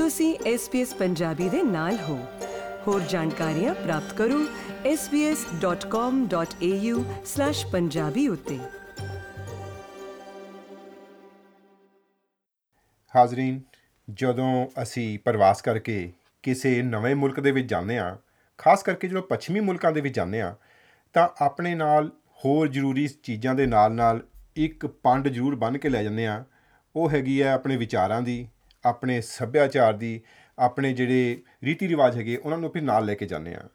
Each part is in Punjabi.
ਤੁਸੀਂ SBS ਪੰਜਾਬੀ ਦੇ ਨਾਲ ਹੋ। ਹੋਰ ਜਾਣਕਾਰੀਆਂ ਪ੍ਰਾਪਤ ਕਰੋ svs.com.au/punjabi ਉਤੇ। ਹਾਜ਼ਰੀਨ, ਜਦੋਂ ਅਸੀਂ ਪ੍ਰਵਾਸ ਕਰਕੇ ਕਿਸੇ ਨਵੇਂ ਮੁਲਕ ਦੇ ਵਿੱਚ ਜਾਂਦੇ ਆ ਖਾਸ ਕਰਕੇ ਜਦੋਂ ਪੱਛਮੀ ਮੁਲਕਾਂ ਦੇ ਵਿੱਚ ਜਾਂਦੇ ਆ ਤਾਂ ਆਪਣੇ ਨਾਲ ਹੋਰ ਜ਼ਰੂਰੀ ਚੀਜ਼ਾਂ ਦੇ ਨਾਲ-ਨਾਲ ਇੱਕ ਪੰਡ ਜ਼ਰੂਰ ਬੰਨ ਕੇ ਲੈ ਜਾਂਦੇ ਆ ਉਹ ਹੈਗੀ ਹੈ ਆਪਣੇ ਵਿਚਾਰਾਂ ਦੀ ਆਪਣੇ ਸੱਭਿਆਚਾਰ ਦੀ, ਆਪਣੇ ਜਿਹੜੇ ਰੀਤੀ ਰਿਵਾਜ ਹੈਗੇ, ਉਹਨਾਂ ਨੂੰ ਵੀ ਨਾਲ ਲੈ ਕੇ ਜਾਂਦੇ ਆ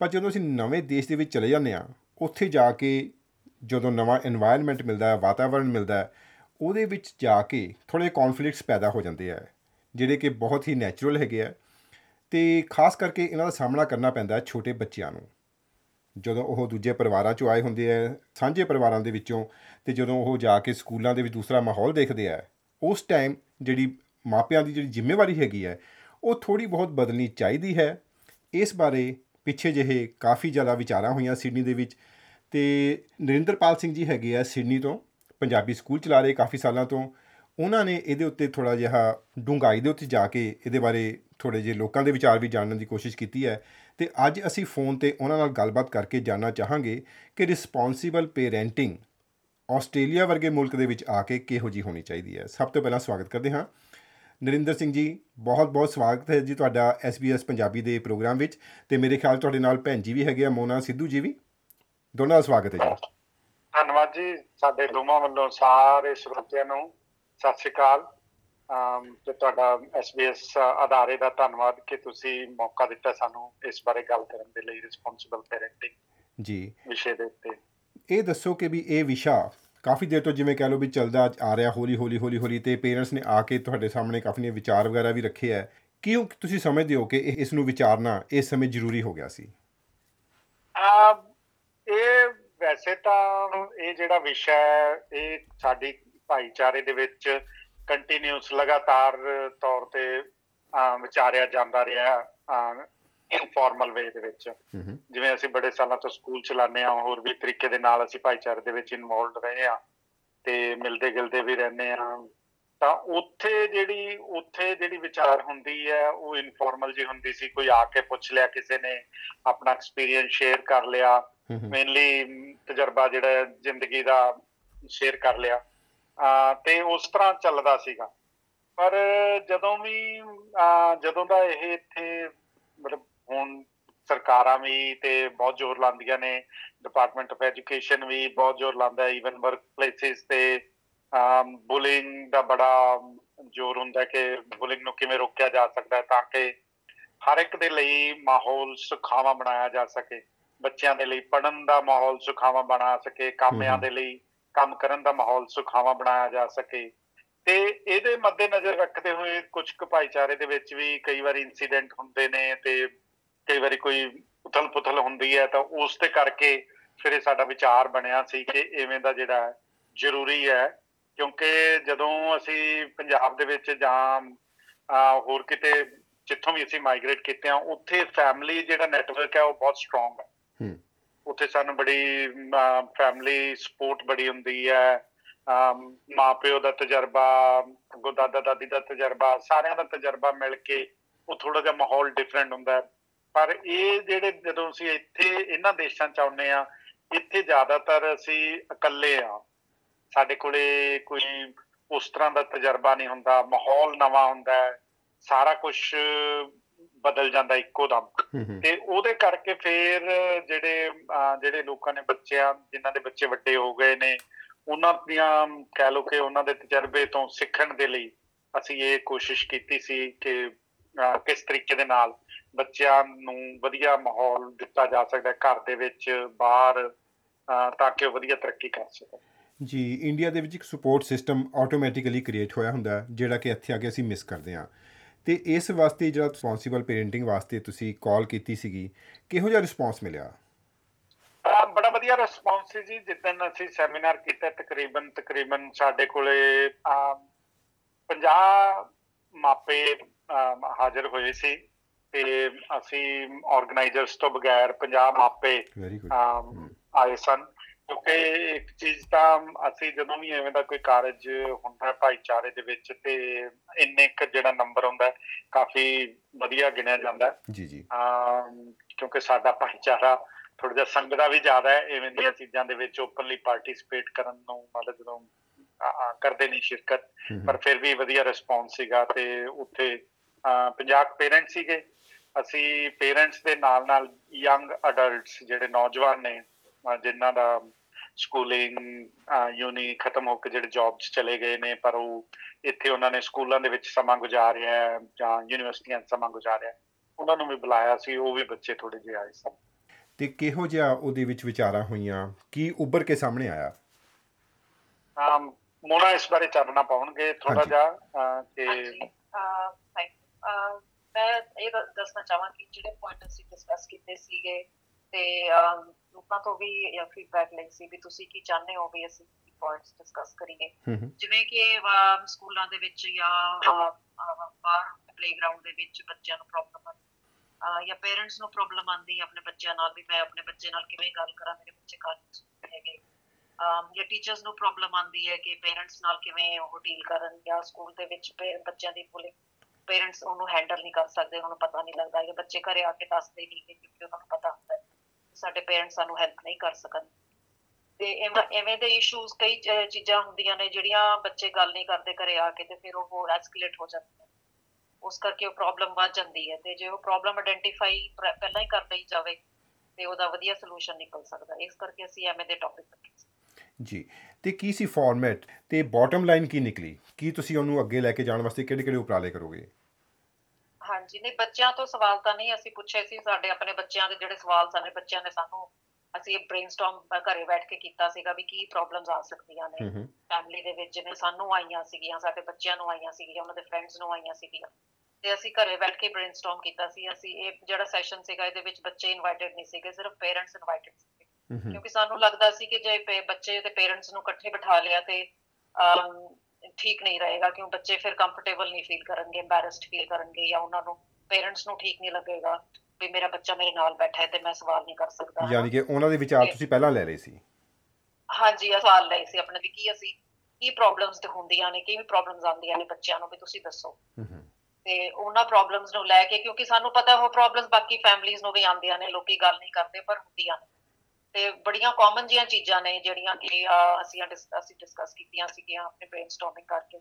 ਪਰ ਜਦੋਂ ਅਸੀਂ ਨਵੇਂ ਦੇਸ਼ ਦੇ ਵਿੱਚ ਚਲੇ ਜਾਂਦੇ ਆ ਉੱਥੇ ਜਾ ਕੇ ਜਦੋਂ ਨਵਾਂ এনवायरमेंट ਮਿਲਦਾ ਹੈ, ਵਾਤਾਵਰਣ ਮਿਲਦਾ ਹੈ, ਉਹਦੇ ਵਿੱਚ ਜਾ ਕੇ ਥੋੜੇ ਕੌਨਫਲਿਕਟਸ ਪੈਦਾ ਹੋ ਜਾਂਦੇ ਆ, ਜਿਹੜੇ ਕਿ ਬਹੁਤ ਹੀ ਨੈਚੁਰਲ ਹੈਗੇ ਆ। ਤੇ ਖਾਸ ਕਰਕੇ ਇਹਨਾਂ ਦਾ ਸਾਹਮਣਾ ਕਰਨਾ ਪੈਂਦਾ ਹੈ ਛੋਟੇ ਬੱਚਿਆਂ ਨੂੰ। ਜਦੋਂ ਉਹ ਦੂਜੇ ਪਰਿਵਾਰਾਂ ਚੋਂ ਆਏ ਹੁੰਦੇ ਆ, ਸਾਂਝੇ ਪਰਿਵਾਰਾਂ ਦੇ ਵਿੱਚੋਂ, ਤੇ ਜਦੋਂ ਉਹ ਜਾ ਕੇ ਸਕੂਲਾਂ ਦੇ ਵਿੱਚ ਦੂਸਰਾ ਮਾਹੌਲ ਦੇਖਦੇ ਆ, ਉਸ ਟਾਈਮ ਜਿਹੜੀ ਮਾਪਿਆਂ ਦੀ ਜਿਹੜੀ ਜ਼ਿੰਮੇਵਾਰੀ ਹੈਗੀ ਹੈ, ਉਹ ਥੋੜੀ ਬਹੁਤ ਬਦਲਣੀ ਚਾਹੀਦੀ ਹੈ। ਇਸ ਬਾਰੇ ਪਿੱਛੇ ਜਿਹੇ ਕਾਫੀ ਜ਼ਿਆਦਾ ਵਿਚਾਰਾਂ ਹੋਈਆਂ ਸਿਡਨੀ ਦੇ ਵਿੱਚ ਤੇ ਨਰਿੰਦਰਪਾਲ ਸਿੰਘ ਜੀ ਹੈਗੇ ਆ ਸਿਡਨੀ ਤੋਂ, ਪੰਜਾਬੀ ਸਕੂਲ ਚਲਾ ਰਹੇ ਕਾਫੀ ਸਾਲਾਂ ਤੋਂ। ਉਹਨਾਂ ਨੇ ਇਹਦੇ ਉੱਤੇ ਥੋੜਾ ਜਿਹਾ ਡੂੰਘਾਈ ਦੇ ਉੱਤੇ ਜਾ ਕੇ ਇਹਦੇ ਬਾਰੇ ਥੋੜੇ ਜਿਹੇ ਲੋਕਾਂ ਦੇ ਵਿਚਾਰ ਵੀ ਜਾਣਨ ਦੀ ਕੋਸ਼ਿਸ਼ ਕੀਤੀ ਹੈ। ਤੇ ਅੱਜ ਅਸੀਂ ਫੋਨ ਤੇ ਉਹਨਾਂ ਨਾਲ ਗੱਲਬਾਤ ਕਰਕੇ ਜਾਨਣਾ ਚਾਹਾਂਗੇ ਕਿ ਰਿਸਪੌਂਸਿਬਲ ਪੇਰੈਂਟਿੰਗ ਆਸਟ੍ਰੇਲੀਆ ਵਰਗੇ ਮੁਲਕ ਦੇ ਵਿੱਚ ਆ ਕੇ ਕਿਹੋ ਜੀ ਹੋਣੀ ਚਾਹੀਦੀ ਹੈ। ਸਭ ਤੋਂ ਪਹਿਲਾਂ ਸਵਾਗਤ ਕਰਦੇ ਹਾਂ ਨਰਿੰਦਰ ਸਿੰਘ ਜੀ ਬਹੁਤ ਬਹੁਤ ਸਵਾਗਤ ਹੈ ਜੀ ਤੁਹਾਡਾ SBS ਪੰਜਾਬੀ ਦੇ ਪ੍ਰੋਗਰਾਮ ਵਿੱਚ ਤੇ ਮੇਰੇ ਖਿਆਲ ਤੁਹਾਡੇ ਨਾਲ ਭੈਣ ਜੀ ਵੀ ਹੈਗੇ ਆ ਮੋਨਾ ਸਿੱਧੂ ਜੀ ਵੀ। ਦੋਨਾਂ ਦਾ ਸਵਾਗਤ ਹੈ ਜੀ। ਧੰਨਵਾਦ ਜੀ ਸਾਡੇ ਦੋਵਾਂ ਵੱਲੋਂ ਸਾਰੇ ਸਰੋਤਿਆਂ ਨੂੰ ਸਤਿ ਸ਼੍ਰੀ ਅਕਾਲ। ਅਮ ਤੇ ਤੁਹਾਡਾ SBS ਅਦਾਰੇ ਦਾ ਧੰਨਵਾਦ ਕਿ ਤੁਸੀਂ ਮੌਕਾ ਦਿੱਤਾ ਸਾਨੂੰ ਇਸ ਬਾਰੇ ਗੱਲ ਕਰਨ ਦੇ ਲਈ ਰਿਸਪੌਂਸਿਬਲ ਪੈਰੈਂਟਿੰਗ ਜੀ। ਵਿਸ਼ੇ ਦੇ ਉੱਤੇ। ਇਹ ਦੱਸੋ ਕਿ ਵੀ ਇਹ ਵਿਸ਼ਾ ਕਾਫੀ ਦੇਰ ਤੋਂ ਜਿਵੇਂ ਕਹਿ ਲਓ ਵੀ ਚੱਲਦਾ ਆ ਰਿਹਾ ਹੌਲੀ ਹੌਲੀ ਹੌਲੀ ਹੌਲੀ ਤੇ ਪੇਰੈਂਟਸ ਨੇ ਆ ਕੇ ਤੁਹਾਡੇ ਸਾਹਮਣੇ ਕਾਫੀ ਨੇ ਵਿਚਾਰ ਵਗੈਰਾ ਵੀ ਰੱਖੇ ਆ। ਕਿਉਂ ਤੁਸੀਂ ਸਮਝਦੇ ਹੋ ਕਿ ਇਸ ਨੂੰ ਵਿਚਾਰਨਾ ਇਸ ਸਮੇਂ ਜ਼ਰੂਰੀ ਹੋ ਗਿਆ ਸੀ? ਆ ਇਹ ਵੈਸੇ ਤਾਂ ਇਹ ਜਿਹੜਾ ਵਿਸ਼ਾ ਹੈ, ਇਹ ਸਾਡੀ ਭਾਈਚਾਰੇ ਦੇ ਵਿੱਚ ਕੰਟੀਨਿਊਸ ਲਗਾਤਾਰ ਤੌਰ ਤੇ ਵਿਚਾਰਿਆ ਜਾਂਦਾ ਰਿਹਾ ਇਨਫਾਰਮਲ ਵੇ ਦੇ ਵਿੱਚ। ਜਿਵੇਂ ਅਸੀਂ ਬੜੇ ਸਾਲਾਂ ਤੋਂ ਸਕੂਲ ਚਲਾਉਂਦੇ ਆ ਹੋਰ ਵੀ ਤਰੀਕੇ ਦੇ ਨਾਲ ਅਸੀਂ ਭਾਈਚਾਰੇ ਦੇ ਵਿੱਚ ਇਨਵੋਲਡ ਰਹੇ ਆ ਤੇ ਮਿਲਦੇ ਗਿਲਦੇ ਵੀ ਰਹਿੰਦੇ ਆ ਤਾਂ ਉੱਥੇ ਜਿਹੜੀ ਉੱਥੇ ਜਿਹੜੀ ਵਿਚਾਰ ਹੁੰਦੀ ਹੈ ਉਹ ਇਨਫਾਰਮਲ ਜੀ ਹੁੰਦੀ ਸੀ। ਕੋਈ ਆ ਕੇ ਪੁੱਛ ਲਿਆ ਕਿਸੇ ਨੇ ਆਪਣਾ ਐਕਸਪੀਰੀਅੰਸ ਸ਼ੇਅਰ ਕਰ ਲਿਆ। ਮੇਨਲੀ ਤਜਰਬਾ ਜਿਹੜਾ ਜ਼ਿੰਦਗੀ ਦਾ ਸ਼ੇਅਰ ਕਰ ਲਿਆ। ਤੇ ਉਸ ਤਰ੍ਹਾਂ ਚੱਲਦਾ ਸੀਗਾ। ਪਰ ਜਦੋਂ ਵੀ ਜਦੋਂ ਦਾ ਇਹ ਇੱਥੇ ਮਤਲਬ ਹੁਣ ਸਰਕਾਰਾਂ ਵੀ ਤੇ ਬਹੁਤ ਜ਼ੋਰ ਲਾਉਂਦੀਆਂ ਨੇ ਡਿਪਾਰਟਮੈਂਟ ਆਫ ਐਜੂਕੇਸ਼ਨ ਵੀ ਬਹੁਤ ਜ਼ੋਰ ਲਾਉਂਦਾ ਹੈ ਇਵਨ ਵਰਕ ਪਲੇਸਿਸ ਤੇ ਬੁਲਿੰਗ ਦਾ ਬੜਾ ਜ਼ੋਰ ਹੁੰਦਾ ਕਿ ਬੁਲਿੰਗ ਨੂੰ ਕਿਵੇਂ ਰੋਕਿਆ ਜਾ ਸਕਦਾ ਹੈ ਤਾਂ ਕਿ ਹਰ ਇੱਕ ਦੇ ਲਈ ਮਾਹੌਲ ਸੁਖਾਵਾ ਬਣਾਇਆ ਜਾ ਸਕੇ ਬੱਚਿਆਂ ਦੇ ਲਈ ਪੜਨ ਦਾ ਮਾਹੌਲ ਸੁਖਾਵਾ ਬਣਾ ਸਕੇ ਕਾਮਿਆਂ ਦੇ ਲਈ ਕੰਮ ਕਰਨ ਦਾ ਮਾਹੌਲ ਸੁਖਾਵਾ ਬਣਾਇਆ ਜਾ ਸਕੇ। ਤੇ ਇਹਦੇ ਮੱਦੇ ਨਜ਼ਰ ਰੱਖਦੇ ਹੋਏ ਕੁਝ ਕੁ ਭਾਈਚਾਰੇ ਦੇ ਵਿੱਚ ਵੀ ਕਈ ਵਾਰੀ ਇਨਸੀਡੈਂਟ ਹੁੰਦੇ ਨੇ ਤੇ ਕਈ ਵਾਰੀ ਕੋਈ ਉਥਲ-ਪੁਥਲ ਹੁੰਦੀ ਹੈ ਤਾਂ ਉਸ ਤੇ ਕਰਕੇ ਫਿਰ ਇਹ ਸਾਡਾ ਵਿਚਾਰ ਬਣਿਆ ਸੀ ਕਿ ਐਵੇਂ ਦਾ ਜਿਹੜਾ ਜ਼ਰੂਰੀ ਹੈ। ਕਿਉਂਕਿ ਜਦੋਂ ਅਸੀਂ ਪੰਜਾਬ ਦੇ ਵਿੱਚ ਜਾਂ ਹੋਰ ਕਿਤੇ ਜਿੱਥੋਂ ਵੀ ਅਸੀਂ ਮਾਈਗ੍ਰੇਟ ਕੀਤੇ ਆ ਉੱਥੇ ਫੈਮਿਲੀ ਜਿਹੜਾ ਨੈਟਵਰਕ ਹੈ ਉਹ ਬਹੁਤ ਸਟਰੋਂਗ ਹੈ। ਉੱਥੇ ਸਾਨੂੰ ਬੜੀ ਫੈਮਿਲੀ ਸਪੋਰਟ ਬੜੀ ਹੁੰਦੀ ਹੈ। ਮਾਪਿਓ ਦਾ ਤਜਰਬਾ ਗੋ ਦਾਦਾ ਦਾ ਤਜਰਬਾ ਸਾਰਿਆਂ ਦਾ ਤਜਰਬਾ ਮਿਲ ਕੇ ਉਹ ਥੋੜਾ ਜਿਹਾ ਮਾਹੌਲ ਡਿਫਰੈਂਟ ਹੁੰਦਾ ਪਰ ਇਹ ਜਿਹੜੇ ਜਦੋਂ ਅਸੀਂ ਇੱਥੇ ਇਹਨਾਂ ਦੇਸ਼ਾਂ ਚ ਆਉਨੇ ਆ ਇੱਥੇ ਜ਼ਿਆਦਾਤਰ ਅਸੀਂ ਇਕੱਲੇ ਆ ਸਾਡੇ ਕੋਲੇ ਕੋਈ ਉਸ ਤਰ੍ਹਾਂ ਦਾ ਤਜਰਬਾ ਨਹੀਂ ਹੁੰਦਾ ਮਾਹੌਲ ਨਵਾਂ ਹੁੰਦਾ ਸਾਰਾ ਕੁਝ ਬਦਲ ਜਾਂਦਾ ਇੱਕੋ ਦਮ। ਤੇ ਉਹਦੇ ਕਰਕੇ ਫਿਰ ਜਿਹੜੇ ਜਿਹੜੇ ਲੋਕਾਂ ਨੇ ਬੱਚਿਆਂ ਜਿਨ੍ਹਾਂ ਦੇ ਬੱਚੇ ਵੱਡੇ ਹੋ ਗਏ ਨੇ ਉਹਨਾਂ ਦੀਆਂ ਕਹਿ ਲੋ ਕਿ ਉਹਨਾਂ ਦੇ ਤਜਰਬੇ ਤੋਂ ਸਿੱਖਣ ਦੇ ਲਈ ਅਸੀਂ ਇਹ ਕੋਸ਼ਿਸ਼ ਕੀਤੀ ਸੀ ਕਿ ਕਿਸ ਤਰੀਕੇ ਦੇ ਨਾਲ ਬੱਚਿਆਂ ਨੂੰ ਵਧੀਆ ਮਾਹੌਲ ਦਿੱਤਾ ਜਾ ਸਕਦਾ ਘਰ ਦੇ ਵਿੱਚ ਬਾਹਰ ਤਾਂ ਕਿ ਉਹ ਵਧੀਆ ਤਰੱਕੀ ਕਰ ਸਕਣ। ਜੀ ਇੰਡੀਆ ਦੇ ਵਿੱਚ ਇੱਕ ਸਪੋਰਟ ਸਿਸਟਮ ਆਟੋਮੈਟਿਕਲੀ ਕ੍ਰੀਏਟ ਹੋਇਆ ਹੁੰਦਾ ਜਿਹੜਾ ਕਿ ਇੱਥੇ ਆ ਕੇ ਅਸੀਂ ਮਿਸ ਕਰਦੇ ਹਾਂ। ਤੇ ਇਸ ਵਾਸਤੇ ਜਿਹੜਾ ਰਿਸਪੌਂਸਿਬਲ ਪੇਰੈਂਟਿੰਗ ਵਾਸਤੇ ਤੁਸੀਂ ਕਾਲ ਕੀਤੀ ਸੀਗੀ ਕਿਹੋ ਜਿਹਾ ਰਿਸਪੌਂਸ ਮਿਲਿਆ? ਬੜਾ ਵਧੀਆ ਰਿਸਪੌਂਸ ਸੀ ਜੀ ਜਿੱਦਨ ਅਸੀਂ ਸੈਮੀਨਾਰ ਕੀਤਾ ਤਕਰੀਬਨ ਤਕਰੀਬਨ ਸਾਡੇ ਕੋਲੇ 50 ਮਾਪੇ ਹਾਜ਼ਰ ਹੋਏ ਸੀ। ਤੇ ਅਸੀਂ ਆਰਗੇਨਾਈਜ਼ਰਸ ਤੋਂ ਬਗੈਰ 50 ਮਾਪੇ ਆਏ ਸਨ। ਕਿਉਂਕਿ ਇੱਕ ਚੀਜ਼ ਤਾਂ ਅਸੀਂ ਜਦੋਂ ਵੀ ਐਵੇਂ ਦਾ ਕੋਈ ਕਾਰਜ ਹੁੰਦਾ ਭਾਈਚਾਰੇ ਦੇ ਵਿੱਚ ਤੇ ਇੰਨੇ ਇੱਕ ਜਿਹੜਾ ਨੰਬਰ ਹੁੰਦਾ ਕਾਫੀ ਵਧੀਆ ਗਿਣਿਆ ਜਾਂਦਾ ਜੀ ਜੀ। ਕਿਉਂਕਿ ਸਾਡਾ ਭਾਈਚਾਰਾ ਥੋੜਾ ਜਿਹਾ ਸੰਗਦਾ ਵੀ ਜ਼ਿਆਦਾ ਹੈ ਐਵੇਂ ਦੀਆਂ ਚੀਜ਼ਾਂ ਦੇ ਵਿੱਚ ਓਪਨਲੀ ਪਾਰਟਿਸਿਪੇਟ ਕਰਨ ਨੂੰ ਮਤਲਬ ਜਦੋਂ ਕਰਦੇ ਨਹੀਂ ਸ਼ਿਰਕਤ ਪਰ ਫਿਰ ਵੀ ਵਧੀਆ ਰਿਸਪੌਂਸ ਸੀਗਾ ਤੇ ਉੱਥੇ 50 ਪੇਰੈਂਟਸ ਸੀਗੇ। ਅਸੀਂ ਪੇਰੈਂਟਸ ਦੇ ਨਾਲ ਨਾਲ ਯੰਗ ਅਡਲਟਸ ਜਿਹੜੇ ਨੌਜਵਾਨ ਨੇ ਜਿਨ੍ਹਾਂ ਦਾ ਸਕੂਲਿੰਗ ਯੂਨੀ ਖਤਮ ਹੋ ਕੇ ਜਿਹੜੇ ਜੌਬਸ ਚਲੇ ਗਏ ਨੇ ਪਰ ਉਹ ਇੱਥੇ ਉਹਨਾਂ ਨੇ ਸਕੂਲਾਂ ਦੇ ਵਿੱਚ ਸਮਾਂ ਗੁਜ਼ਾਰਿਆ ਜਾਂ ਯੂਨੀਵਰਸਿਟੀਆਂ 'ਚ ਸਮਾਂ ਗੁਜ਼ਾਰਿਆ ਉਹਨਾਂ ਨੂੰ ਵੀ ਬੁਲਾਇਆ ਸੀ ਉਹ ਵੀ ਬੱਚੇ ਥੋੜੇ ਜਿਹੇ ਆਏ ਸਨ। ਤੇ ਕਿਹੋ ਜਿਹਾ ਉਹਦੇ ਵਿੱਚ ਵਿਚਾਰਾਂ ਹੋਈਆਂ? ਕੀ ਉੱਭਰ ਕੇ ਸਾਹਮਣੇ ਆਇਆ? ਹਾਂ ਮੋਨਾ ਇਸ ਬਾਰੇ ਚਾਨਣਾ ਪਾਉਣਗੇ ਥੋੜਾ ਜਿਹਾ ਕਿ ਮੈਂ ਇਹ ਦੱਸਣਾ ਚਾਹਾਂ ਕਿ ਜਿਹੜੇ ਪੁਆਇੰਟ ਅਸੀਂ ਡਿਸਕਸ ਕੀਤੇ ਸੀਗੇ ਤੇ ਲੋਕਾਂ ਤੋਂ ਵੀ ਫੀਡਬੈਕ ਲਈ ਸੀ ਵੀ ਤੁਸੀਂ ਕੀ ਚਾਹੁੰਦੇ ਹੋ ਵੀ ਅਸੀਂ ਪੁਆਇੰਟਸ ਡਿਸਕਸ ਕਰੀਏ। ਜਿਵੇਂ ਕਿ ਸਕੂਲਾਂ ਦੇ ਵਿੱਚ ਜਾਂ ਬਾਹਰ ਪਲੇਗਰਾਉਂਡ ਦੇ ਵਿੱਚ ਬੱਚਿਆਂ ਨੂੰ ਪ੍ਰੋਬਲਮ ਆ ਜਾਂ ਪੇਰੈਂਟਸ ਨੂੰ ਪ੍ਰੋਬਲਮ ਆਂਦੀ ਆਪਣੇ ਬੱਚਿਆਂ ਨਾਲ ਵੀ ਮੈਂ ਆਪਣੇ ਬੱਚੇ ਨਾਲ ਕਿਵੇਂ ਗੱਲ ਕਰਾਂ ਮੇਰੇ ਬੱਚੇ ਕਾਲਜ ਹੈਗੇ। ਜਾਂ ਟੀਚਰਸ ਨੂੰ ਪ੍ਰੋਬਲਮ ਆਂਦੀ ਹੈ ਕਿ ਪੇਰੈਂਟਸ ਨਾਲ ਕਿਵੇਂ ਉਹ ਡੀਲ ਕਰਨ ਜਾਂ ਸਕੂਲ ਦੇ ਵਿੱਚ ਬੱਚਿਆਂ ਦੀ ਬੁਲਿੰਗ ਪੇਰੈਂਟਸ ਉਹਨੂੰ ਹੈਂਡਲ ਨਹੀਂ ਕਰ ਸਕਦੇ ਉਹਨਾਂ ਨੂੰ ਪਤਾ ਨਹੀਂ ਲੱਗਦਾ ਇਹ ਬੱਚੇ ਘਰੇ ਆ ਕੇ ਦੱਸਦੇ ਨਹੀਂ ਕਿ ਕਿਉਂਕਿ ਉਹਨਾਂ ਨੂੰ ਪਤਾ ਹੁੰਦਾ ਸਾਡੇ ਪੇਰੈਂਟਸ ਸਾਨੂੰ ਹੈਲਪ ਨਹੀਂ ਕਰ ਸਕਣ। ਤੇ ਐਵੇਂ ਦੇ ਇਸ਼ੂਜ਼ ਕਈ ਚੀਜ਼ਾਂ ਹੁੰਦੀਆਂ ਨੇ ਜਿਹੜੀਆਂ ਬੱਚੇ ਗੱਲ ਨਹੀਂ ਕਰਦੇ ਘਰੇ ਆ ਕੇ ਤੇ ਫਿਰ ਉਹ ਹੋਰ ਐਸਕੇਲੇਟ ਹੋ ਜਾਂਦੇ ਉਸ ਕਰਕੇ ਉਹ ਪ੍ਰੋਬਲਮ ਵੱਧ ਜਾਂਦੀ ਹੈ ਤੇ ਜੇ ਉਹ ਪ੍ਰੋਬਲਮ ਆਇਡੈਂਟੀਫਾਈ ਪਹਿਲਾਂ ਹੀ ਕਰ ਲਈ ਜਾਵੇ ਤੇ ਉਹਦਾ ਵਧੀਆ ਸੋਲੂਸ਼ਨ ਨਿਕਲ ਸਕਦਾ। ਇਸ ਕਰਕੇ ਅਸੀਂ ਐਵੇਂ ਦੇ ਟੌਪਿਕ ਰੱਖੇ ਜੀ ਤੇ ਕੀ ਸੀ ਫਾਰਮੈਟ ਤੇ ਬਾਟਮ ਲਾਈਨ ਕੀ ਨਿਕਲੀ? ਕੀ ਤੁਸੀਂ ਉਹਨੂੰ ਅੱਗੇ ਲੈ ਕੇ ਜਾਣ ਵਾਸਤੇ ਕਿਹੜੇ ਕਿਹੜੇ ਉਪਰਾਲੇ ਕਰੋਗੇ? ਹਾਂਜੀ ਨਹੀਂ ਬੱਚਿਆਂ ਤੋਂ ਸਵਾਲ ਤਾਂ ਨਹੀਂ ਅਸੀਂ ਪੁੱਛੇ ਸੀ ਸਾਡੇ ਆਪਣੇ ਬੱਚਿਆਂ ਦੇ ਜਿਹੜੇ ਸਵਾਲ ਸਨ ਬੱਚਿਆਂ ਨੇ ਸਾਨੂੰ ਅਸੀਂ ਇਹ ਬ੍ਰੇਨਸਟਾਰਮ ਘਰੇ ਬੈਠ ਕੇ ਕੀਤਾ ਸੀਗਾ ਵੀ ਕੀ ਪ੍ਰੋਬਲਮਸ ਆ ਸਕਦੀਆਂ ਨੇ। ਫੈਮਿਲੀ ਦੇ ਵਿੱਚ ਜਿਵੇਂ ਸਾਨੂੰ ਆਈਆਂ ਸੀਗੀਆਂ ਸਾਡੇ ਬੱਚਿਆਂ ਨੂੰ ਆਈਆਂ ਸੀਗੀਆਂ ਉਹਨਾਂ ਦੇ ਫਰੈਂਡਸ ਨੂੰ ਆਈਆਂ ਸੀਗੀਆਂ। ਤੇ ਅਸੀਂ ਘਰੇ ਬੈਠ ਕੇ ਬ੍ਰੇਨਸਟਾਰਮ ਕੀਤਾ ਸੀ ਅਸੀਂ ਇਹ ਜਿਹੜਾ ਸੈਸ਼ਨ ਸੀਗਾ ਇਹਦੇ ਵਿੱਚ ਬੱਚੇ ਇਨਵਾਈਟਡ ਨਹੀਂ ਸੀਗੇ ਸਿਰਫ ਪੇਰੈਂਟਸ ਇਨਵਾਈਟਡ ਸੀ ਕਿਉਂਕਿ ਸਾਨੂੰ ਲੱਗਦਾ ਸੀ ਕਿ ਜੇ ਬੱਚੇ ਤੇ ਪੇਰੈਂਟਸ ਨੂੰ ਇਕੱਠੇ ਬਿਠਾ ਲਿਆ ਤੇ ਠੀਕ ਨਹੀਂ ਰਹੇਗਾ ਕਿਉਂ ਬੱਚੇ ਫਿਰ ਕੰਫਰਟੇਬਲ ਨਹੀਂ ਫੀਲ ਕਰਨਗੇ ਐਮਬੈਰਸਡ ਫੀਲ ਕਰਨਗੇ ਜਾਂ ਉਹਨਾਂ ਨੂੰ ਪੇਰੈਂਟਸ ਨੂੰ ਠੀਕ ਨਹੀਂ ਲੱਗੇਗਾ ਵੀ ਮੇਰਾ ਬੱਚਾ ਮੇਰੇ ਨਾਲ ਬੈਠਾ ਹੈ ਤੇ ਮੈਂ ਸਵਾਲ ਨਹੀਂ ਕਰ ਸਕਦਾ ਯਾਨੀ ਕਿ ਉਹਨਾਂ ਦੇ ਵਿਚਾਰ ਤੁਸੀਂ ਪਹਿਲਾਂ ਲੈ ਲਏ ਸੀ। ਹਾਂਜੀ ਇਹ ਸਵਾਲ ਲਏ ਸੀ ਆਪਣੇ ਵੀ ਕੀ ਅਸੀਂ ਕੀ ਪ੍ਰੋਬਲਮਸ ਤੇ ਹੁੰਦੀਆਂ ਨੇ ਕਿਵੇਂ ਪ੍ਰੋਬਲਮਸ ਆਉਂਦੀਆਂ ਨੇ ਬੱਚਿਆਂ ਨੂੰ ਵੀ ਤੁਸੀਂ ਦੱਸੋ। ਤੇ ਉਹਨਾਂ ਪ੍ਰੋਬਲਮਸ ਨੂੰ ਲੈ ਕੇ ਕਿਉਂਕਿ ਸਾਨੂੰ ਪਤਾ ਉਹ ਪ੍ਰੋਬਲਮਸ ਬਾਕੀ ਫੈਮਲੀਆਂ ਨੂੰ ਵੀ ਆਉਂਦੀਆਂ ਨੇ ਲੋਕੀ ਗੱਲ ਨਹੀਂ ਕਰਦੇ ਪਰ ਹੁੰਦੀਆਂ ਨੇ। ਤੇ ਬੜੀਆਂ ਕਾਮਨ ਜੀਆਂ ਚੀਜ਼ਾਂ ਨੇ ਜਿਹੜੀਆਂ ਕਿ ਅਸੀਂ ਅਸੀਂ ਡਿਸਕਸ ਕੀਤੀਆਂ ਸੀਗੀਆਂ ਆਪਣੇ ਬ੍ਰੇਨਸਟਾਰਮਿੰਗ ਕਰਕੇ।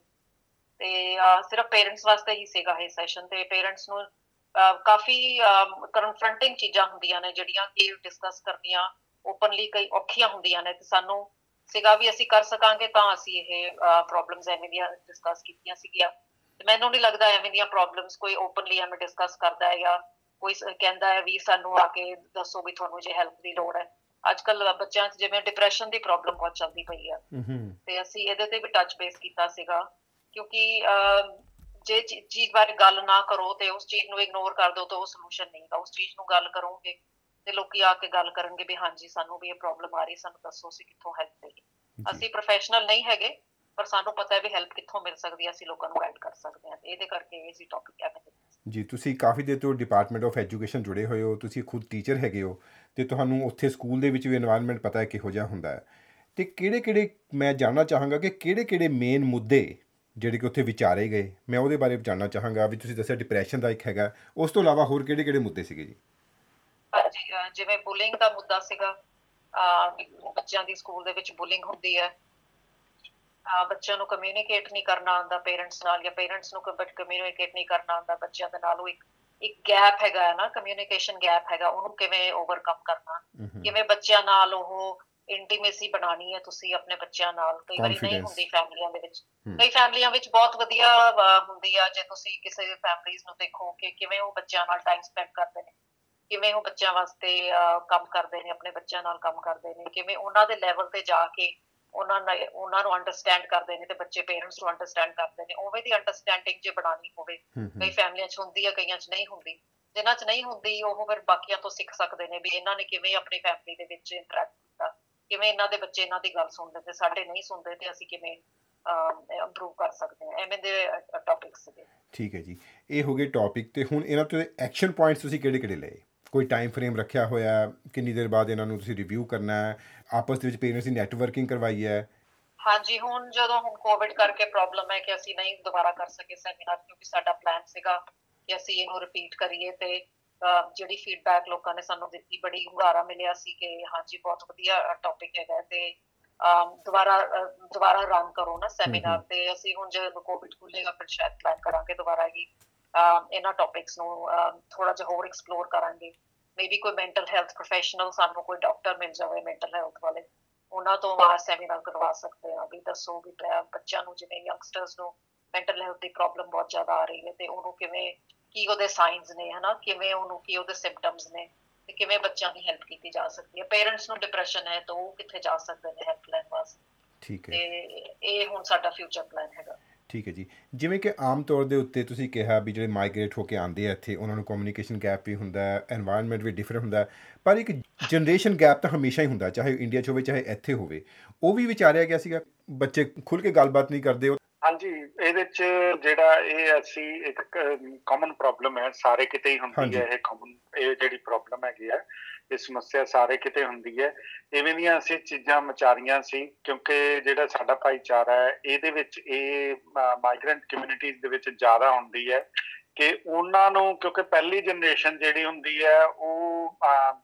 ਤੇ ਸਿਰਫ ਪੇਰੈਂਟਸ ਵਾਸਤੇ ਹੀ ਸੀਗਾ ਇਹ ਸੈਸ਼ਨ ਤੇ ਪੇਰੈਂਟਸ ਨੂੰ ਕਾਫੀ ਕਨਫਰੰਟਿੰਗ ਚੀਜ਼ਾਂ ਹੁੰਦੀਆਂ ਨੇ ਜਿਹੜੀਆਂ ਕਿ ਡਿਸਕਸ ਕਰਨੀਆਂ ਓਪਨਲੀ ਕਈ ਔਖੀਆਂ ਹੁੰਦੀਆਂ ਨੇ ਤੇ ਸਾਨੂੰ ਸੀਗਾ ਵੀ ਅਸੀਂ ਕਰ ਸਕਾਂਗੇ ਤਾਂ ਅਸੀਂ ਇਹ ਪ੍ਰੋਬਲਮਸ ਐਵੇਂ ਦੀਆਂ ਡਿਸਕਸ ਕੀਤੀਆਂ ਸੀਗੀਆਂ। ਤੇ ਮੈਨੂੰ ਨਹੀਂ ਲੱਗਦਾ ਐਵੇਂ ਦੀਆਂ ਪ੍ਰੋਬਲਮਸ ਕੋਈ ਓਪਨਲੀ ਐਵੇਂ ਡਿਸਕਸ ਕਰਦਾ ਹੈ ਜਾਂ ਕੋਈ ਕਹਿੰਦਾ ਹੈ ਵੀ ਸਾਨੂੰ ਆ ਕੇ ਦੱਸੋ ਵੀ ਤੁਹਾਨੂੰ ਜੇ ਹੈਲਪ ਦੀ ਲੋੜ ਹੈ। ਅੱਜ ਕੱਲ ਬੱਚਿਆਂ 'ਚ ਜਿਵੇਂ ਡਿਪਰੈਸ਼ਨ ਦੀ ਪ੍ਰੋਬਲਮ ਬਹੁਤ ਚੱਲਦੀ ਪਈ ਆ। ਤੇ ਅਸੀਂ ਇਹਦੇ ਤੇ ਵੀ ਟੱਚ ਬੇਸ ਕੀਤਾ ਸੀਗਾ ਕਿਉਂਕਿ ਜੇ ਚੀਜ਼ ਬਾਰੇ ਗੱਲ ਨਾ ਕਰੋ ਤੇ ਉਸ ਚੀਜ਼ ਨੂੰ ਇਗਨੋਰ ਕਰ ਦਿਓ ਤਾਂ ਉਹ ਸੋਲੂਸ਼ਨ ਨਹੀਂ ਹੈ ਉਸ ਚੀਜ਼ ਨੂੰ ਗੱਲ ਕਰੋਗੇ ਤੇ ਲੋਕੀ ਆ ਕੇ ਗੱਲ ਕਰਨਗੇ ਵੀ ਹਾਂਜੀ ਸਾਨੂੰ ਵੀ ਇਹ ਪ੍ਰੋਬਲਮ ਆ ਰਹੀ ਸਾਨੂੰ ਦੱਸੋ ਅਸੀਂ ਕਿੱਥੋਂ ਹੈਲਪ ਲਈਏ ਅਸੀਂ ਪ੍ਰੋਫੈਸ਼ਨਲ ਨਹੀਂ ਹੈਗੇ ਪਰ ਸਾਨੂੰ ਪਤਾ ਹੈ ਵੀ ਹੈਲਪ ਕਿੱਥੋਂ ਮਿਲ ਸਕਦੀ ਹੈ ਅਸੀਂ ਲੋਕਾਂ ਨੂੰ ਗਾਈਡ ਕਰ ਸਕਦੇ ਹਾਂ। ਇਹਦੇ ਕਰਕੇ ਇਹ ਸੀ ਟੌਪਿਕ ਹੈ ਜੀ ਤੁਸੀਂ ਕਾਫੀ ਦੇਰ ਤੋਂ ਡਿਪਾਰਟਮੈਂਟ ਆਫ ਐਜੂਕੇਸ਼ਨ ਜੁੜੇ ਹੋਏ ਹੋ ਤੁਸੀਂ ਖੁਦ ਟੀਚਰ ਹੈਗੇ ਹੋ। ਤੇ ਤੁਹਾਨੂੰ ਉੱਥੇ ਸਕੂਲ ਦੇ ਵਿੱਚ ਵੀ এনवायरमेंट ਪਤਾ ਹੈ ਕਿਹੋ ਜਿਹਾ ਹੁੰਦਾ ਹੈ। ਤੇ ਕਿਹੜੇ-ਕਿਹੜੇ, ਮੈਂ ਜਾਣਨਾ ਚਾਹਾਂਗਾ ਕਿ ਕਿਹੜੇ-ਕਿਹੜੇ ਮੇਨ ਮੁੱਦੇ ਜਿਹੜੇ ਕਿ ਉੱਥੇ ਵਿਚਾਰੇ ਗਏ? ਮੈਂ ਉਹਦੇ ਬਾਰੇ ਜਾਣਨਾ ਚਾਹਾਂਗਾ ਵੀ ਤੁਸੀਂ ਦੱਸਿਆ ਡਿਪਰੈਸ਼ਨ ਦਾ ਇੱਕ ਹੈਗਾ। ਉਸ ਤੋਂ ਇਲਾਵਾ ਹੋਰ ਕਿਹੜੇ-ਕਿਹੜੇ ਮੁੱਦੇ ਸੀਗੇ ਜੀ? ਜਿਵੇਂ ਬੁਲਿੰਗ ਦਾ ਮੁੱਦਾ ਸੀਗਾ। ਬੱਚਿਆਂ ਦੀ ਸਕੂਲ ਦੇ ਵਿੱਚ ਬੁਲਿੰਗ ਹੁੰਦੀ ਹੈ। ਬੱਚਿਆਂ ਨੂੰ ਕਮਿਊਨੀਕੇਟ ਨਹੀਂ ਕਰਨਾ ਆਉਂਦਾ ਪੇਰੈਂਟਸ ਨਾਲ ਜਾਂ ਪੇਰੈਂਟਸ ਨੂੰ ਕਮਿਊਨੀਕੇਟ ਨਹੀਂ ਕਰਨਾ ਆਉਂਦਾ ਬੱਚਿਆਂ ਦੇ ਨਾਲ, ਉਹ ਇੱਕ ਇੱਕ ਗੈਪ ਹੈਗਾ ਨਾ ਕਮਿਊਨੀਕੇਸ਼ਨ ਗੈਪ ਹੈਗਾ ਉਹਨੂੰ ਕਿਵੇਂ ਓਵਰਕਮ ਕਰਨਾ? ਕਿਵੇਂ ਬੱਚਿਆਂ ਨਾਲ ਉਹ ਇੰਟੀਮੇਸੀ ਬਣਾਣੀ ਹੈ ਤੁਸੀਂ ਆਪਣੇ ਬੱਚਿਆਂ ਨਾਲ? ਕਈ ਵਾਰੀ ਨਹੀਂ ਹੁੰਦੀ ਫੈਮਲੀਆਂ ਦੇ ਵਿੱਚ। ਕਈ ਫੈਮਲੀਆਂ ਵਿੱਚ ਬਹੁਤ ਵਧੀਆ ਹੁੰਦੀ ਆ ਜੇ ਤੁਸੀਂ ਕਿਸੇ ਫੈਮਲੀਜ਼ ਨੂੰ ਦੇਖੋ ਕਿ ਕਿਵੇਂ ਉਹ ਬੱਚਿਆਂ ਨਾਲ ਟਾਈਮ ਸਪੈਂਡ ਕਰਦੇ ਨੇ। ਕਿਵੇਂ ਉਹ ਬੱਚਿਆਂ ਵਾਸਤੇ ਕੰਮ ਕਰਦੇ ਨੇ ਆਪਣੇ ਬੱਚਿਆਂ ਨਾਲ ਕੰਮ ਕਰਦੇ ਨੇ। ਕਿਵੇਂ ਉਹਨਾਂ ਦੇ ਲੈਵਲ ਤੇ ਜਾ ਕੇ ਉਹਨਾਂ ਨਾਲ ਉਹਨਾਂ ਨੂੰ ਅੰਡਰਸਟੈਂਡ ਕਰਦੇ ਨੇ ਤੇ ਬੱਚੇ ਪੇਰੈਂਟਸ ਨੂੰ ਅੰਡਰਸਟੈਂਡ ਕਰਦੇ ਨੇ। ਉਵੇਂ ਦੀ ਅੰਡਰਸਟੈਂਡਿੰਗ ਜੇ ਬਣਾਣੀ ਹੋਵੇ ਕਈ ਫੈਮਲੀਆਂ 'ਚ ਹੁੰਦੀ ਆ ਕਈਆਂ 'ਚ ਨਹੀਂ ਹੁੰਦੀ। ਜਿਨ੍ਹਾਂ 'ਚ ਨਹੀਂ ਹੁੰਦੀ ਉਹ ਫਿਰ ਬਾਕੀਆਂ ਤੋਂ ਸਿੱਖ ਸਕਦੇ ਨੇ ਵੀ ਇਹਨਾਂ ਨੇ ਕਿਵੇਂ ਆਪਣੀ ਫੈਮਲੀ ਦੇ ਵਿੱਚ ਇੰਟਰੈਕਟ ਕੀਤਾ ਕਿਵੇਂ ਇਹਨਾਂ ਦੇ ਬੱਚੇ ਇਹਨਾਂ ਦੀ ਗੱਲ ਸੁਣਦੇ ਤੇ ਸਾਡੇ ਨਹੀਂ ਸੁਣਦੇ ਤੇ ਅਸੀਂ ਕਿਵੇਂ ਇੰਪਰੂਵ ਕਰ ਸਕਦੇ ਹਾਂ। ਐਵੇਂ ਦੇ ਟੌਪਿਕਸ ਸੀਗੇ। ਠੀਕ ਹੈ ਜੀ। ਇਹ ਹੋ ਗਏ ਟੌਪਿਕ ਤੇ ਹੁਣ ਇਹਨਾਂ ਤੋਂ ਐਕਸ਼ਨ ਪੁਆਇੰਟਸ ਤੁਸੀਂ ਕਿਹੜੇ ਕਿਹੜੇ ਲਏ? ਕੋਈ ਟਾਈਮ ਫਰੇਮ ਰੱਖਿਆ ਹੋਇਆ ਹੈ? ਕਿੰਨੀ ਦੇਰ ਬਾਅਦ ਇਹਨਾਂ ਨੂੰ ਤੁਸੀਂ ਰਿਵਿਊ ਕਰਨਾ ਹੈ ਆਪਸ ਦੇ ਵਿੱਚ ਪੇਰੈਂਟਸ ਦੀ ਨੈਟਵਰਕਿੰਗ ਕਰਵਾਈ ਹੈ ਹਾਂਜੀ ਹੁਣ ਜਦੋਂ ਹੁਣ ਕੋਵਿਡ ਕਰਕੇ ਪ੍ਰੋਬਲਮ ਹੈ ਕਿ ਅਸੀਂ ਨਹੀਂ ਦੁਬਾਰਾ ਕਰ ਸਕੇ ਸੈਮੀਨਾਰ ਕਿਉਂਕਿ ਸਾਡਾ ਪਲਾਨ ਸੀਗਾ ਕਿ ਅਸੀਂ ਇਹਨੂੰ ਰਿਪੀਟ ਕਰੀਏ ਤੇ ਜਿਹੜੀ ਫੀਡਬੈਕ ਲੋਕਾਂ ਨੇ ਸਾਨੂੰ ਦਿੱਤੀ ਬੜੀ ਹੁੰਗਾਰਾ ਮਿਲਿਆ ਸੀ ਕਿ ਹਾਂਜੀ ਬਹੁਤ ਵਧੀਆ ਟੌਪਿਕ ਹੈਗਾ ਤੇ ਦੁਬਾਰਾ ਦੁਬਾਰਾ ਰਨ ਕਰੋ ਨਾ ਸੈਮੀਨਾਰ ਤੇ ਅਸੀਂ ਹੁਣ ਜਦੋਂ ਕੋਵਿਡ ਖੁੱਲੇਗਾ ਫਿਰ ਸ਼ਾਇਦ ਪਲਾਨ ਕਰਾਂਗੇ ਦੁਬਾਰਾ ਹੀ ਇਹਨਾਂ ਟੌਪਿਕਸ ਨੂੰ ਥੋੜਾ ਜਿਹਾ ਹੋਰ ਐਕਸਪਲੋਰ ਕਰਾਂਗੇ। ਮੇਬੀ ਕੋਈ ਮੈਂਟਲ ਹੈਲਥ ਪ੍ਰੋਫੈਸ਼ਨਲ ਸਾਨੂੰ ਕੋਈ ਡਾਕਟਰ ਮਿਲ ਜਾਵੇ ਮੈਂਟਲ ਹੈਲਥ ਵਾਲੇ। ਉਹਨਾਂ ਤੋਂ ਆ ਸੈਮੀਨਾਰ ਕਰਵਾ ਸਕਦੇ ਆ ਵੀ ਦੱਸੋ ਵੀ ਬੱਚਿਆਂ ਨੂੰ ਜਿਵੇਂ ਯੰਗਸਟਰਸ ਨੂੰ ਮੈਂਟਲ ਹੈਲਥ ਦੀ ਪ੍ਰੋਬਲਮ ਬਹੁਤ ਜ਼ਿਆਦਾ ਆ ਰਹੀ ਹੈ ਤੇ ਉਹਨੂੰ ਕਿਵੇਂ ਕੀ ਉਹਦੇ ਸਾਈਨਸ ਨੇ ਹਨਾ? ਕਿਵੇਂ ਉਹਨੂੰ ਕੀ ਉਹਦੇ ਸਿੰਪਟਮਸ ਨੇ? ਤੇ ਕਿਵੇਂ ਬੱਚਿਆਂ ਦੀ ਹੈਲਪ ਕੀਤੀ ਜਾ ਸਕਦੀ ਹੈ? ਪੇਰੈਂਟਸ ਨੂੰ ਡਿਪਰੈਸ਼ਨ ਹੈ ਤਾਂ ਉਹ ਕਿੱਥੇ ਜਾ ਸਕਦੇ ਨੇ ਹੈਲਪ ਲੈਣ ਵਾਸਤੇ? ਠੀਕ ਹੈ। ਤੇ ਇਹ ਹੁਣ ਸਾਡਾ ਫਿਊਚਰ ਪਲਾਨ ਹੈਗਾ। ਠੀਕ ਹੈ ਜੀ। ਜਿਵੇਂ ਕਿ ਆਮ ਤੌਰ ਦੇ ਉੱਤੇ ਤੁਸੀਂ ਕਿਹਾ ਵੀ ਜਿਹੜੇ ਮਾਈਗ੍ਰੇਟ ਹੋ ਕੇ ਆਉਂਦੇ ਆ ਇੱਥੇ, ਉਹਨਾਂ ਨੂੰ ਕਮਿਊਨੀਕੇਸ਼ਨ ਗੈਪ ਵੀ ਹੁੰਦਾ ਹੈ এনवायरमेंट ਵੀ ਡਿਫਰੈਂਟ ਹੁੰਦਾ ਪਰ ਇੱਕ ਜਨਰੇਸ਼ਨ ਗੈਪ ਤਾਂ ਹਮੇਸ਼ਾ ਹੀ ਹੁੰਦਾ, ਚਾਹੇ ਇੰਡੀਆ 'ਚ ਹੋਵੇ, ਚਾਹੇ ਇੱਥੇ ਹੋਵੇ। ਉਹ ਵੀ ਵਿਚਾਰਿਆ ਗਿਆ ਸੀਗਾ, ਬੱਚੇ ਖੁੱਲ ਕੇ ਗੱਲਬਾਤ ਨਹੀਂ ਕਰਦੇ ਹਾਂਜੀ ਇਹਦੇ ਚ ਜਿਹੜਾ ਇਹ ਅਸੀਂ ਇੱਕ ਕਾਮਨ ਪ੍ਰੋਬਲਮ ਹੈ ਸਾਰੇ ਕਿਤੇ ਹੀ ਹੁੰਦੀ। ਹੈ ਇਹ ਕਾਮਨ ਇਹ ਜਿਹੜੀ ਪ੍ਰੋਬਲਮ ਹੈਗੀ ਹੈ ਇਹ ਸਮੱਸਿਆ ਸਾਰੇ ਕਿਤੇ ਹੁੰਦੀ ਹੈ। ਇਵੇਂ ਦੀਆਂ ਅਸੀਂ ਚੀਜ਼ਾਂ ਮਚਾਰੀਆਂ ਸੀ ਕਿਉਂਕਿ ਜਿਹੜਾ ਸਾਡਾ ਭਾਈਚਾਰਾ ਹੈ ਇਹਦੇ ਵਿੱਚ ਇਹ ਮਾਈਗ੍ਰੈਂਟ ਕਮਿਊਨਿਟੀਜ਼ ਦੇ ਵਿੱਚ ਜ਼ਿਆਦਾ ਹੁੰਦੀ ਹੈ ਕਿ ਉਹਨਾਂ ਨੂੰ ਕਿਉਂਕਿ ਪਹਿਲੀ ਜਨਰੇਸ਼ਨ ਜਿਹੜੀ ਹੁੰਦੀ ਹੈ ਉਹ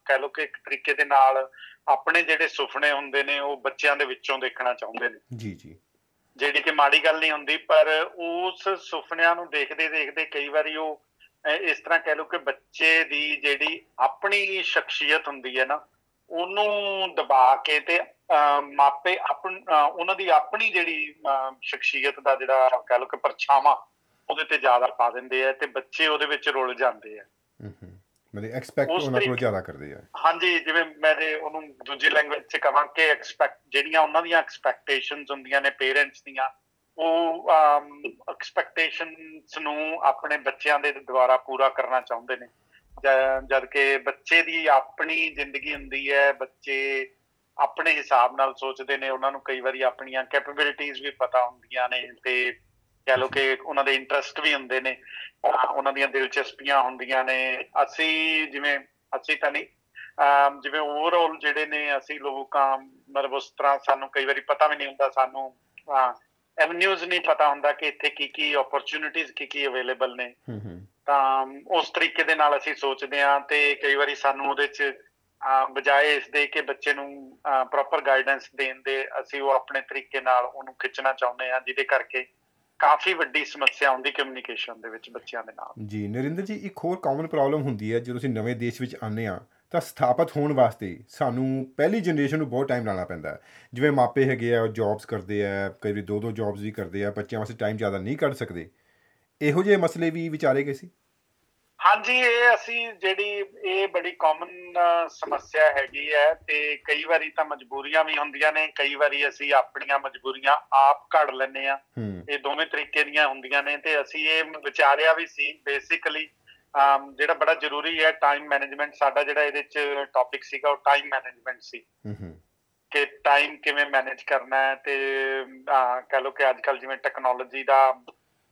ਕਹਿ ਲਓ ਕਿ ਇੱਕ ਤਰੀਕੇ ਦੇ ਨਾਲ ਆਪਣੇ ਜਿਹੜੇ ਸੁਪਨੇ ਹੁੰਦੇ ਨੇ ਉਹ ਬੱਚਿਆਂ ਦੇ ਵਿੱਚੋਂ ਦੇਖਣਾ ਚਾਹੁੰਦੇ ਨੇ। ਜੀ ਜੀ। ਜਿਹੜੀ ਕਿ ਮਾੜੀ ਗੱਲ ਨਹੀਂ ਹੁੰਦੀ ਪਰ ਉਸ ਸੁਪਨਿਆਂ ਨੂੰ ਦੇਖਦੇ ਦੇਖਦੇ ਕਈ ਵਾਰੀ ਉਹ ਅਹ, ਇਸ ਤਰ੍ਹਾਂ ਕਹਿ ਲਓ ਕਿ ਬੱਚੇ ਦੀ ਜਿਹੜੀ ਆਪਣੀ ਸ਼ਖਸੀਅਤ ਹੁੰਦੀ ਹੈ ਨਾ ਉਹਨੂੰ ਦਬਾ ਕੇ ਤੇ ਅਹ, ਮਾਪੇ ਆਪਣ ਅਹ, ਉਹਨਾਂ ਦੀ ਆਪਣੀ ਜਿਹੜੀ ਅਹ, ਸ਼ਖਸੀਅਤ ਦਾ ਜਿਹੜਾ ਕਹਿ ਲਓ ਕਿ ਪਰਛਾਵਾਂ ਉਹਦੇ ਤੇ ਜ਼ਿਆਦਾ ਪਾ ਦਿੰਦੇ ਆ ਤੇ ਬੱਚੇ ਉਹਦੇ ਵਿੱਚ ਰੁੱਲ ਜਾਂਦੇ ਆ। ਹੂੰ ਮਤਲਬ ਐਕਸਪੈਕਟ ਉਹਨਾਂ ਕੋਲੋਂ ਜ਼ਿਆਦਾ ਕਰਦੇ ਆ। ਹਾਂਜੀ ਜਿਵੇਂ ਮੈਂ ਜੇ ਉਹਨੂੰ ਦੂਜੀ ਲੈਂਗੁਏਜ 'ਚ ਕਹਾਂ ਕਿ ਐਕਸਪੈਕਟ ਜਿਹੜੀਆਂ ਉਹਨਾਂ ਦੀਆਂ ਐਕਸਪੈਕਟੇਸ਼ਨਸ ਹੁੰਦੀਆਂ ਨੇ ਪੇਰੈਂਟਸ ਦੀਆਂ ਉਹ ਐਕਸਪੈਕਟੇਸ਼ਨਸ ਨੂੰ ਆਪਣੇ ਬੱਚਿਆਂ ਦੇ ਦੁਆਰਾ ਪੂਰਾ ਕਰਨਾ ਚਾਹੁੰਦੇ ਨੇ। ਜਦ ਕਿ ਬੱਚੇ ਦੀ ਆਪਣੀ ਜ਼ਿੰਦਗੀ ਹੁੰਦੀ ਹੈ ਬੱਚੇ ਆਪਣੇ ਹਿਸਾਬ ਨਾਲ ਸੋਚਦੇ ਨੇ ਉਹਨਾਂ ਨੂੰ ਕਈ ਵਾਰੀ ਆਪਣੀਆਂ ਕੈਪੇਬਿਲਿਟੀਆਂ ਵੀ ਪਤਾ ਹੁੰਦੀਆਂ ਨੇ ਤੇ ਕਹ ਲੋ ਕਿ ਉਹਨਾਂ ਦੇ ਇੰਟਰਸਟ ਵੀ ਹੁੰਦੇ ਨੇ ਉਹਨਾਂ ਦੀਆਂ ਦਿਲਚਸਪੀਆਂ ਹੁੰਦੀਆਂ ਨੇ। ਅਸੀਂ ਜਿਵੇਂ ਅਸੀਂ ਤਾਂ ਨਹੀਂ ਜਿਵੇਂ ਓਵਰਆਲ ਜਿਹੜੇ ਨੇ ਅਸੀਂ ਲੋਕ ਆਮ ਮਤਲਬ ਉਸ ਤਰ੍ਹਾਂ ਸਾਨੂੰ ਕਈ ਵਾਰੀ ਪਤਾ ਵੀ ਨਹੀਂ ਹੁੰਦਾ ਸਾਨੂੰ ਐਵਨਿਊਜ਼ ਨਹੀਂ ਪਤਾ ਹੁੰਦਾ ਕਿ ਇੱਥੇ ਕੀ ਕੀ ਓਪਰਚ्युनिटीज ਕੀ ਕੀ ਅਵੇਲੇਬਲ ਨੇ। ਤਾਂ ਉਸ ਤਰੀਕੇ ਦੇ ਨਾਲ ਅਸੀਂ ਸੋਚਦੇ ਆ ਤੇ ਕਈ ਵਾਰੀ ਸਾਨੂੰ ਉਹਦੇ 'ਚ ਬਜਾਏ ਇਸ ਦੇ ਕਿ ਬੱਚੇ ਨੂੰ ਪ੍ਰੋਪਰ ਗਾਈਡੈਂਸ ਦੇਣ ਦੇ ਅਸੀਂ ਉਹ ਆਪਣੇ ਤਰੀਕੇ ਨਾਲ ਉਹਨੂੰ ਖਿੱਚਣਾ ਚਾਹੁੰਦੇ ਆ ਜਿਹਦੇ ਕਰਕੇ ਕਾਫੀ ਵੱਡੀ ਸਮੱਸਿਆ ਆਉਂਦੀ ਕਮਿਊਨੀਕੇਸ਼ਨ ਦੇ ਵਿੱਚ ਬੱਚਿਆਂ ਦੇ ਨਾਲ। ਜੀ, ਨਰਿੰਦਰ ਜੀ, ਇੱਕ ਹੋਰ ਕਾਮਨ ਪ੍ਰੋਬਲਮ ਹੁੰਦੀ ਹੈ, ਜਦੋਂ ਅਸੀਂ ਨਵੇਂ ਦੇਸ਼ ਵਿੱਚ ਆਉਂਦੇ ਆ ਤਾਂ ਸਥਾਪਿਤ ਹੋਣ ਵਾਸਤੇ ਸਾਨੂੰ ਪਹਿਲੀ ਜਨਰੇਸ਼ਨ ਨੂੰ ਬਹੁਤ ਟਾਈਮ ਲਾਣਾ ਪੈਂਦਾ ਹੈ। ਜਿਵੇਂ ਮਾਪੇ ਹੈਗੇ ਆ, ਉਹ ਜੌਬਸ ਕਰਦੇ ਆ, ਕਈ ਵਾਰੀ ਦੋ ਦੋ ਜੌਬਸ ਵੀ ਕਰਦੇ ਆ, ਬੱਚਿਆਂ ਵਾਸਤੇ ਟਾਈਮ ਜ਼ਿਆਦਾ ਨਹੀਂ ਕੱਢ ਸਕਦੇ। ਇਹੋ ਜਿਹੇ ਮਸਲੇ ਵੀ ਵਿਚਾਰੇ ਗਏ ਸੀ? ਹਾਂਜੀ ਇਹ ਅਸੀਂ ਜਿਹੜੀ ਇਹ ਬੜੀ ਕਾਮਨ ਸਮੱਸਿਆ ਹੈਗੀ ਹੈ ਤੇ ਕਈ ਵਾਰੀ ਤਾਂ ਮਜਬੂਰੀਆਂ ਵੀ ਹੁੰਦੀਆਂ ਨੇ ਕਈ ਵਾਰੀ ਅਸੀਂ ਆਪਣੀਆਂ ਮਜਬੂਰੀਆਂ ਆਪ ਘੜ ਲੈਂਦੇ ਆ ਇਹ ਦੋਵੇਂ ਤਰੀਕੇ ਦੀਆਂ ਹੁੰਦੀਆਂ ਨੇ ਤੇ ਅਸੀਂ ਇਹ ਵਿਚਾਰਿਆ ਵੀ ਸੀ ਬੇਸਿਕਲੀ ਜਿਹੜਾ ਬੜਾ ਜ਼ਰੂਰੀ ਹੈ ਟਾਈਮ ਮੈਨੇਜਮੈਂਟ ਸਾਡਾ ਜਿਹੜਾ ਇਹਦੇ ਚ ਟੌਪਿਕ ਸੀਗਾ ਉਹ ਟਾਈਮ ਮੈਨੇਜਮੈਂਟ ਸੀ। ਕਿ ਟਾਈਮ ਕਿਵੇਂ ਮੈਨੇਜ ਕਰਨਾ ਹੈ ਤੇ ਕਹਿ ਲਓ ਕਿ ਅੱਜ ਕੱਲ ਜਿਵੇਂ ਟੈਕਨੋਲੋਜੀ ਦਾ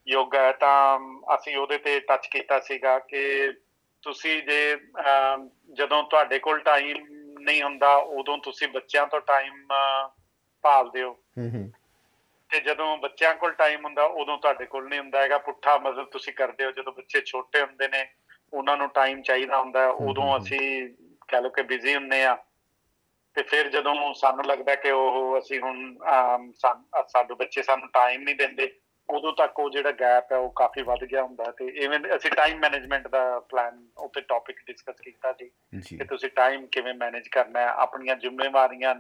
ਯੁੱਗ ਹੈ ਤਾਂ ਅਸੀਂ ਉਹਦੇ ਤੇ ਟੱਚ ਕੀਤਾ ਸੀਗਾ ਕਿ ਤੁਸੀਂ ਜੇ ਜਦੋਂ ਤੁਹਾਡੇ ਕੋਲ ਟਾਈਮ ਨਹੀਂ ਹੁੰਦਾ ਉਦੋਂ ਤੁਸੀਂ ਬੱਚਿਆਂ ਤੋਂ ਟਾਈਮ ਭਾਲਦੇ ਹੋ। ਹੂੰ ਹੂੰ। ਤੇ ਜਦੋਂ ਬੱਚਿਆਂ ਕੋਲ ਟਾਈਮ ਹੁੰਦਾ ਉਦੋਂ ਤੁਹਾਡੇ ਕੋਲ ਨਹੀਂ ਹੁੰਦਾ ਹੈਗਾ। ਪੁੱਠਾ ਮਤਲਬ ਤੁਸੀਂ ਕਰਦੇ ਹੋ ਜਦੋਂ ਬੱਚੇ ਛੋਟੇ ਹੁੰਦੇ ਨੇ ਉਹਨਾਂ ਨੂੰ ਟਾਈਮ ਚਾਹੀਦਾ ਹੁੰਦਾ ਉਦੋਂ। ਅਸੀਂ ਕਹਿ ਲਓ ਕਿ ਬਿਜ਼ੀ ਹੁੰਨੇ ਆ। ਤੇ ਫਿਰ ਜਦੋਂ ਸਾਨੂੰ ਲੱਗਦਾ ਕਿ ਉਹ ਅਸੀਂ ਹੁਣ ਸਾਡੇ ਬੱਚੇ ਸਾਨੂੰ ਟਾਈਮ ਨਹੀਂ ਦਿੰਦੇ ਉਦੋਂ ਤੱਕ ਉਹ ਜਿਹੜਾ ਗੈਪ ਹੈ ਉਹ ਕਾਫੀ ਵੱਧ ਗਿਆ ਹੁੰਦਾ ਤੇ ਇਵੇਂ ਅਸੀਂ ਟਾਈਮ ਮੈਨੇਜਮੈਂਟ ਦਾ ਪਲਾਨ ਉੱਤੇ ਟੌਪਿਕ ਡਿਸਕਸ ਕੀਤਾ ਸੀ ਕਿ ਤੁਸੀਂ ਟਾਈਮ ਕਿਵੇਂ ਮੈਨੇਜ ਕਰਨਾ ਹੈ ਆਪਣੀਆਂ ਜ਼ਿੰਮੇਵਾਰੀਆਂ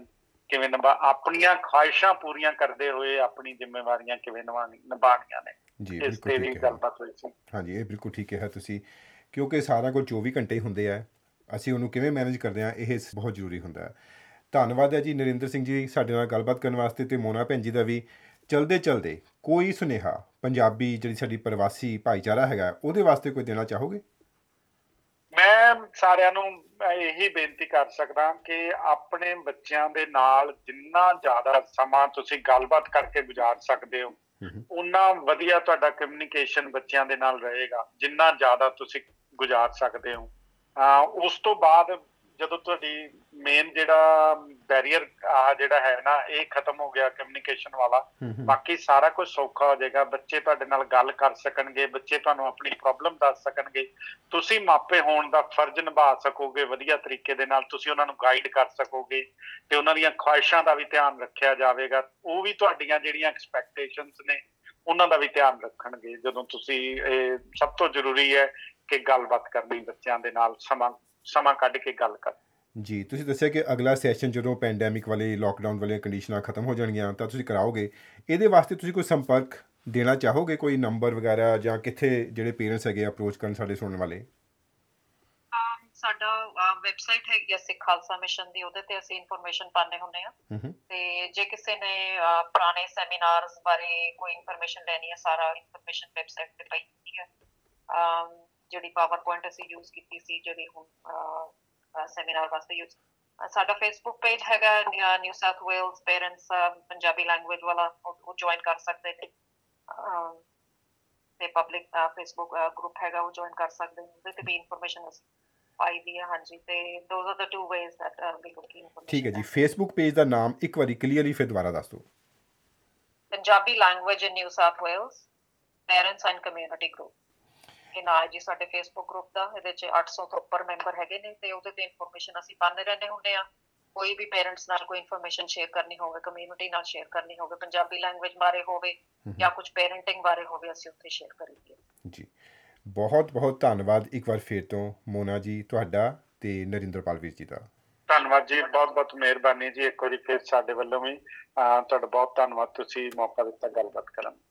ਕਿਵੇਂ ਨਿਭਾ ਆਪਣੀਆਂ ਖੁਆਇਸ਼ਾਂ ਪੂਰੀਆਂ ਕਰਦੇ ਹੋਏ ਆਪਣੀ ਜ਼ਿੰਮੇਵਾਰੀਆਂ ਕਿਵੇਂ ਨਿਭਾਉਣੀ ਨਿਭਾਉਣੀਆਂ ਨੇ। ਜੀ ਇਸ ਬਿਲਕੁਲ ਤੇ ਵੀ ਠੀਕ ਹੈ। ਗੱਲਬਾਤ ਹੋਈ ਸੀ। ਹਾਂਜੀ ਇਹ ਬਿਲਕੁਲ ਠੀਕ ਹੈ ਤੁਸੀਂ ਕਿਉਂਕਿ ਸਾਰਾ ਕੁਝ 24 ਘੰਟੇ ਹੁੰਦੇ ਆ ਅਸੀਂ ਉਹਨੂੰ ਕਿਵੇਂ ਮੈਨੇਜ ਕਰਦੇ ਆ ਇਹ ਬਹੁਤ ਜ਼ਰੂਰੀ ਹੁੰਦਾ ਹੈ। ਧੰਨਵਾਦ ਹੈ ਜੀ ਨਰਿੰਦਰ ਸਿੰਘ ਜੀ ਸਾਡੇ ਨਾਲ ਗੱਲਬਾਤ ਕਰਨ ਵਾਸਤੇ ਤੇ ਮੋਨਾ ਭੈਣ ਜੀ ਦਾ ਵੀ। ਚਲਦੇ ਚਲਦੇ ਕੋਈ ਸੁਨੇਹਾ ਪੰਜਾਬੀ ਜਿਹੜੀ ਸਾਡੀ ਪ੍ਰਵਾਸੀ ਭਾਈਚਾਰਾ ਹੈਗਾ ਉਹਦੇ ਵਾਸਤੇ ਕੋਈ ਦੇਣਾ ਚਾਹੋਗੇ? ਮੈਂ ਸਾਰਿਆਂ ਨੂੰ ਇਹੀ ਬੇਨਤੀ ਕਰ ਸਕਦਾ ਕਿ ਆਪਣੇ ਬੱਚਿਆਂ ਦੇ ਨਾਲ ਜਿੰਨਾ ਜ਼ਿਆਦਾ ਸਮਾਂ ਤੁਸੀਂ ਗੱਲਬਾਤ ਕਰਕੇ ਗੁਜ਼ਾਰ ਸਕਦੇ ਹੋ ਉਨਾ ਵਧੀਆ ਤੁਹਾਡਾ ਕਮਿਊਨੀਕੇਸ਼ਨ ਬੱਚਿਆਂ ਦੇ ਨਾਲ ਰਹੇਗਾ ਜਿੰਨਾ ਜ਼ਿਆਦਾ ਤੁਸੀਂ ਗੁਜ਼ਾਰ ਸਕਦੇ ਹੋ। ਉਸ ਤੋਂ ਬਾਅਦ ਜਦੋਂ ਤੁਹਾਡੀ ਮੇਨ ਜਿਹੜਾ ਬੈਰੀਅਰ ਆ ਜਿਹੜਾ ਹੈ ਨਾ ਇਹ ਖਤਮ ਹੋ ਗਿਆ ਕਮਿਊਨੀਕੇਸ਼ਨ ਵਾਲਾ ਬਾਕੀ ਸਾਰਾ ਕੁਝ ਸੌਖਾ ਹੋ ਜਾਏਗਾ ਬੱਚੇ ਤੁਹਾਡੇ ਨਾਲ ਗੱਲ ਕਰ ਸਕਣਗੇ ਬੱਚੇ ਤੁਹਾਨੂੰ ਆਪਣੀ ਪ੍ਰੋਬਲਮ ਦੱਸ ਸਕਣਗੇ ਤੁਸੀਂ ਮਾਪੇ ਹੋਣ ਦਾ ਫਰਜ਼ ਨਿਭਾ ਸਕੋਗੇ ਵਧੀਆ ਤਰੀਕੇ ਦੇ ਨਾਲ ਤੁਸੀਂ ਉਹਨਾਂ ਨੂੰ ਗਾਈਡ ਕਰ ਸਕੋਗੇ ਤੇ ਉਹਨਾਂ ਦੀਆਂ ਖੁਆਇਸ਼ਾਂ ਦਾ ਵੀ ਧਿਆਨ ਰੱਖਿਆ ਜਾਵੇਗਾ ਉਹ ਵੀ ਤੁਹਾਡੀਆਂ ਜਿਹੜੀਆਂ ਐਕਸਪੈਕਟੇਸ਼ਨਸ ਨੇ ਉਹਨਾਂ ਦਾ ਵੀ ਧਿਆਨ ਰੱਖਣਗੇ ਜਦੋਂ ਤੁਸੀਂ ਇਹ ਸਭ ਤੋਂ ਜ਼ਰੂਰੀ ਹੈ ਕਿ ਗੱਲਬਾਤ ਕਰਨੀ ਬੱਚਿਆਂ ਦੇ ਨਾਲ ਸਮਾਂ ਸਮਾਂ ਕੱਢ ਕੇ ਗੱਲ ਕਰ। ਜੀ ਤੁਸੀਂ ਦੱਸਿਆ ਕਿ ਅਗਲਾ ਸੈਸ਼ਨ ਜਦੋਂ ਪੈਂਡੈਮਿਕ ਵਾਲੇ ਲੋਕਡਾਊਨ ਵਾਲੀਆਂ ਕੰਡੀਸ਼ਨਾਂ ਖਤਮ ਹੋ ਜਾਣਗੀਆਂ ਤਾਂ ਤੁਸੀਂ ਕਰਾਓਗੇ। ਇਹਦੇ ਵਾਸਤੇ ਤੁਸੀਂ ਕੋਈ ਸੰਪਰਕ ਦੇਣਾ ਚਾਹੋਗੇ? ਕੋਈ ਨੰਬਰ ਵਗੈਰਾ ਜਾਂ ਕਿੱਥੇ ਜਿਹੜੇ ਪੇਰੈਂਟਸ ਹੈਗੇ ਅਪਰੋਚ ਕਰਨ ਸਾਡੇ ਸੁਣਨ ਵਾਲੇ? ਸਾਡਾ ਵੈਬਸਾਈਟ ਹੈਗੀ ਆ ਸਿੱਖ ਖਾਲਸਾ ਮਿਸ਼ਨ ਦੀ ਉਹਦੇ ਤੇ ਅਸੀਂ ਇਨਫੋਰਮੇਸ਼ਨ ਪਾਣੇ ਹੁੰਨੇ ਆ ਤੇ ਜੇ ਕਿਸੇ ਨੇ ਪੁਰਾਣੇ ਸੈਮੀਨਾਰਸ ਬਾਰੇ ਕੋਈ ਇਨਫੋਰਮੇਸ਼ਨ ਲੈਣੀ ਹੈ ਸਾਰਾ ਇਨਫੋਰਮੇਸ਼ਨ ਵੈਬਸਾਈਟ ਤੇ ਪਈ ਹੈ। ਅਮ, ਜਿਹੜੀ ਪਾਵਰਪੁਆਇੰਟ ਅਸੀਂ ਯੂਜ਼ ਕੀਤੀ ਸੀ ਜਿਹੜੀ ਹੁਣ ਸੈਮੀਨਾਰ ਵਾਸਤੇ ਯੂਜ਼ ਸਾਡਾ ਫੇਸਬੁੱਕ ਪੇਜ ਹੈਗਾ New South Wales parents Punjabi language ਵਾਲਾ ਉਹ ਜੁਆਇਨ ਕਰ ਸਕਦੇ ਨੇ। ਤੇ ਪਬਲਿਕ ਫੇਸਬੁੱਕ ਗਰੁੱਪ ਹੈਗਾ ਉਹ ਜੁਆਇਨ ਕਰ ਸਕਦੇ ਨੇ। ਉਹਦੇ ਤੇ ਵੀ ਇਨਫੋਰਮੇਸ਼ਨ ਅਸੀਂ ਪਾਈ ਦੀ ਹੈ ਹਾਂਜੀ। ਤੇ those are the two ways that we looking ਠੀਕ ਹੈ ਜੀ। ਫੇਸਬੁੱਕ ਪੇਜ ਦਾ ਨਾਮ ਇੱਕ ਵਾਰੀ ਕਲੀਅਰਲੀ ਫਿਰ ਦੁਬਾਰਾ ਦੱਸ ਦਿਓ। Punjabi language in New South Wales parents and community group ਇਹ ਨਾਲ ਜੀ ਸਾਡੇ ਫੇਸਬੁੱਕ ਗਰੁੱਪ ਦਾ ਇਹਦੇ ਚ 800 ਤੋਂ ਉੱਪਰ ਮੈਂਬਰ ਹੈਗੇ ਨੇ ਤੇ ਉਹਦੇ ਤੇ ਇਨਫੋਰਮੇਸ਼ਨ ਅਸੀਂ ਪਾਉਂਦੇ ਰਹਿੰਦੇ ਹੁੰਦੇ ਆ ਕੋਈ ਵੀ ਪੇਰੈਂਟਸ ਨਾਲ ਕੋਈ ਇਨਫੋਰਮੇਸ਼ਨ ਸ਼ੇਅਰ ਕਰਨੀ ਹੋਵੇ ਕਮਿਊਨਿਟੀ ਨਾਲ ਸ਼ੇਅਰ ਕਰਨੀ ਹੋਵੇ ਪੰਜਾਬੀ ਲੈਂਗੁਏਜ ਬਾਰੇ ਹੋਵੇ ਜਾਂ ਕੁਝ ਪੈਰੈਂਟਿੰਗ ਬਾਰੇ ਹੋਵੇ ਅਸੀਂ ਉੱਥੇ ਸ਼ੇਅਰ ਕਰੀਏ। ਜੀ। ਬਹੁਤ ਬਹੁਤ ਧੰਨਵਾਦ ਇੱਕ ਵਾਰ ਫੇਰ ਤੋਂ ਮੋਨਾ ਜੀ ਤੁਹਾਡਾ ਤੇ ਨਰਿੰਦਰਪਾਲ ਵੀਰ ਜੀ ਦਾ। ਧੰਨਵਾਦ ਜੀ ਬਹੁਤ ਬਹੁਤ ਮਿਹਰਬਾਨੀ ਜੀ ਇੱਕ ਵਾਰੀ ਫਿਰ ਸਾਡੇ ਵੱਲੋਂ ਵੀ। ਤੁਹਾਡਾ ਬਹੁਤ ਧੰਨਵਾਦ ਤੁਸੀਂ ਮੌਕਾ ਦਿੱਤਾ ਗੱਲਬਾਤ ਕਰਨ ਦਾ।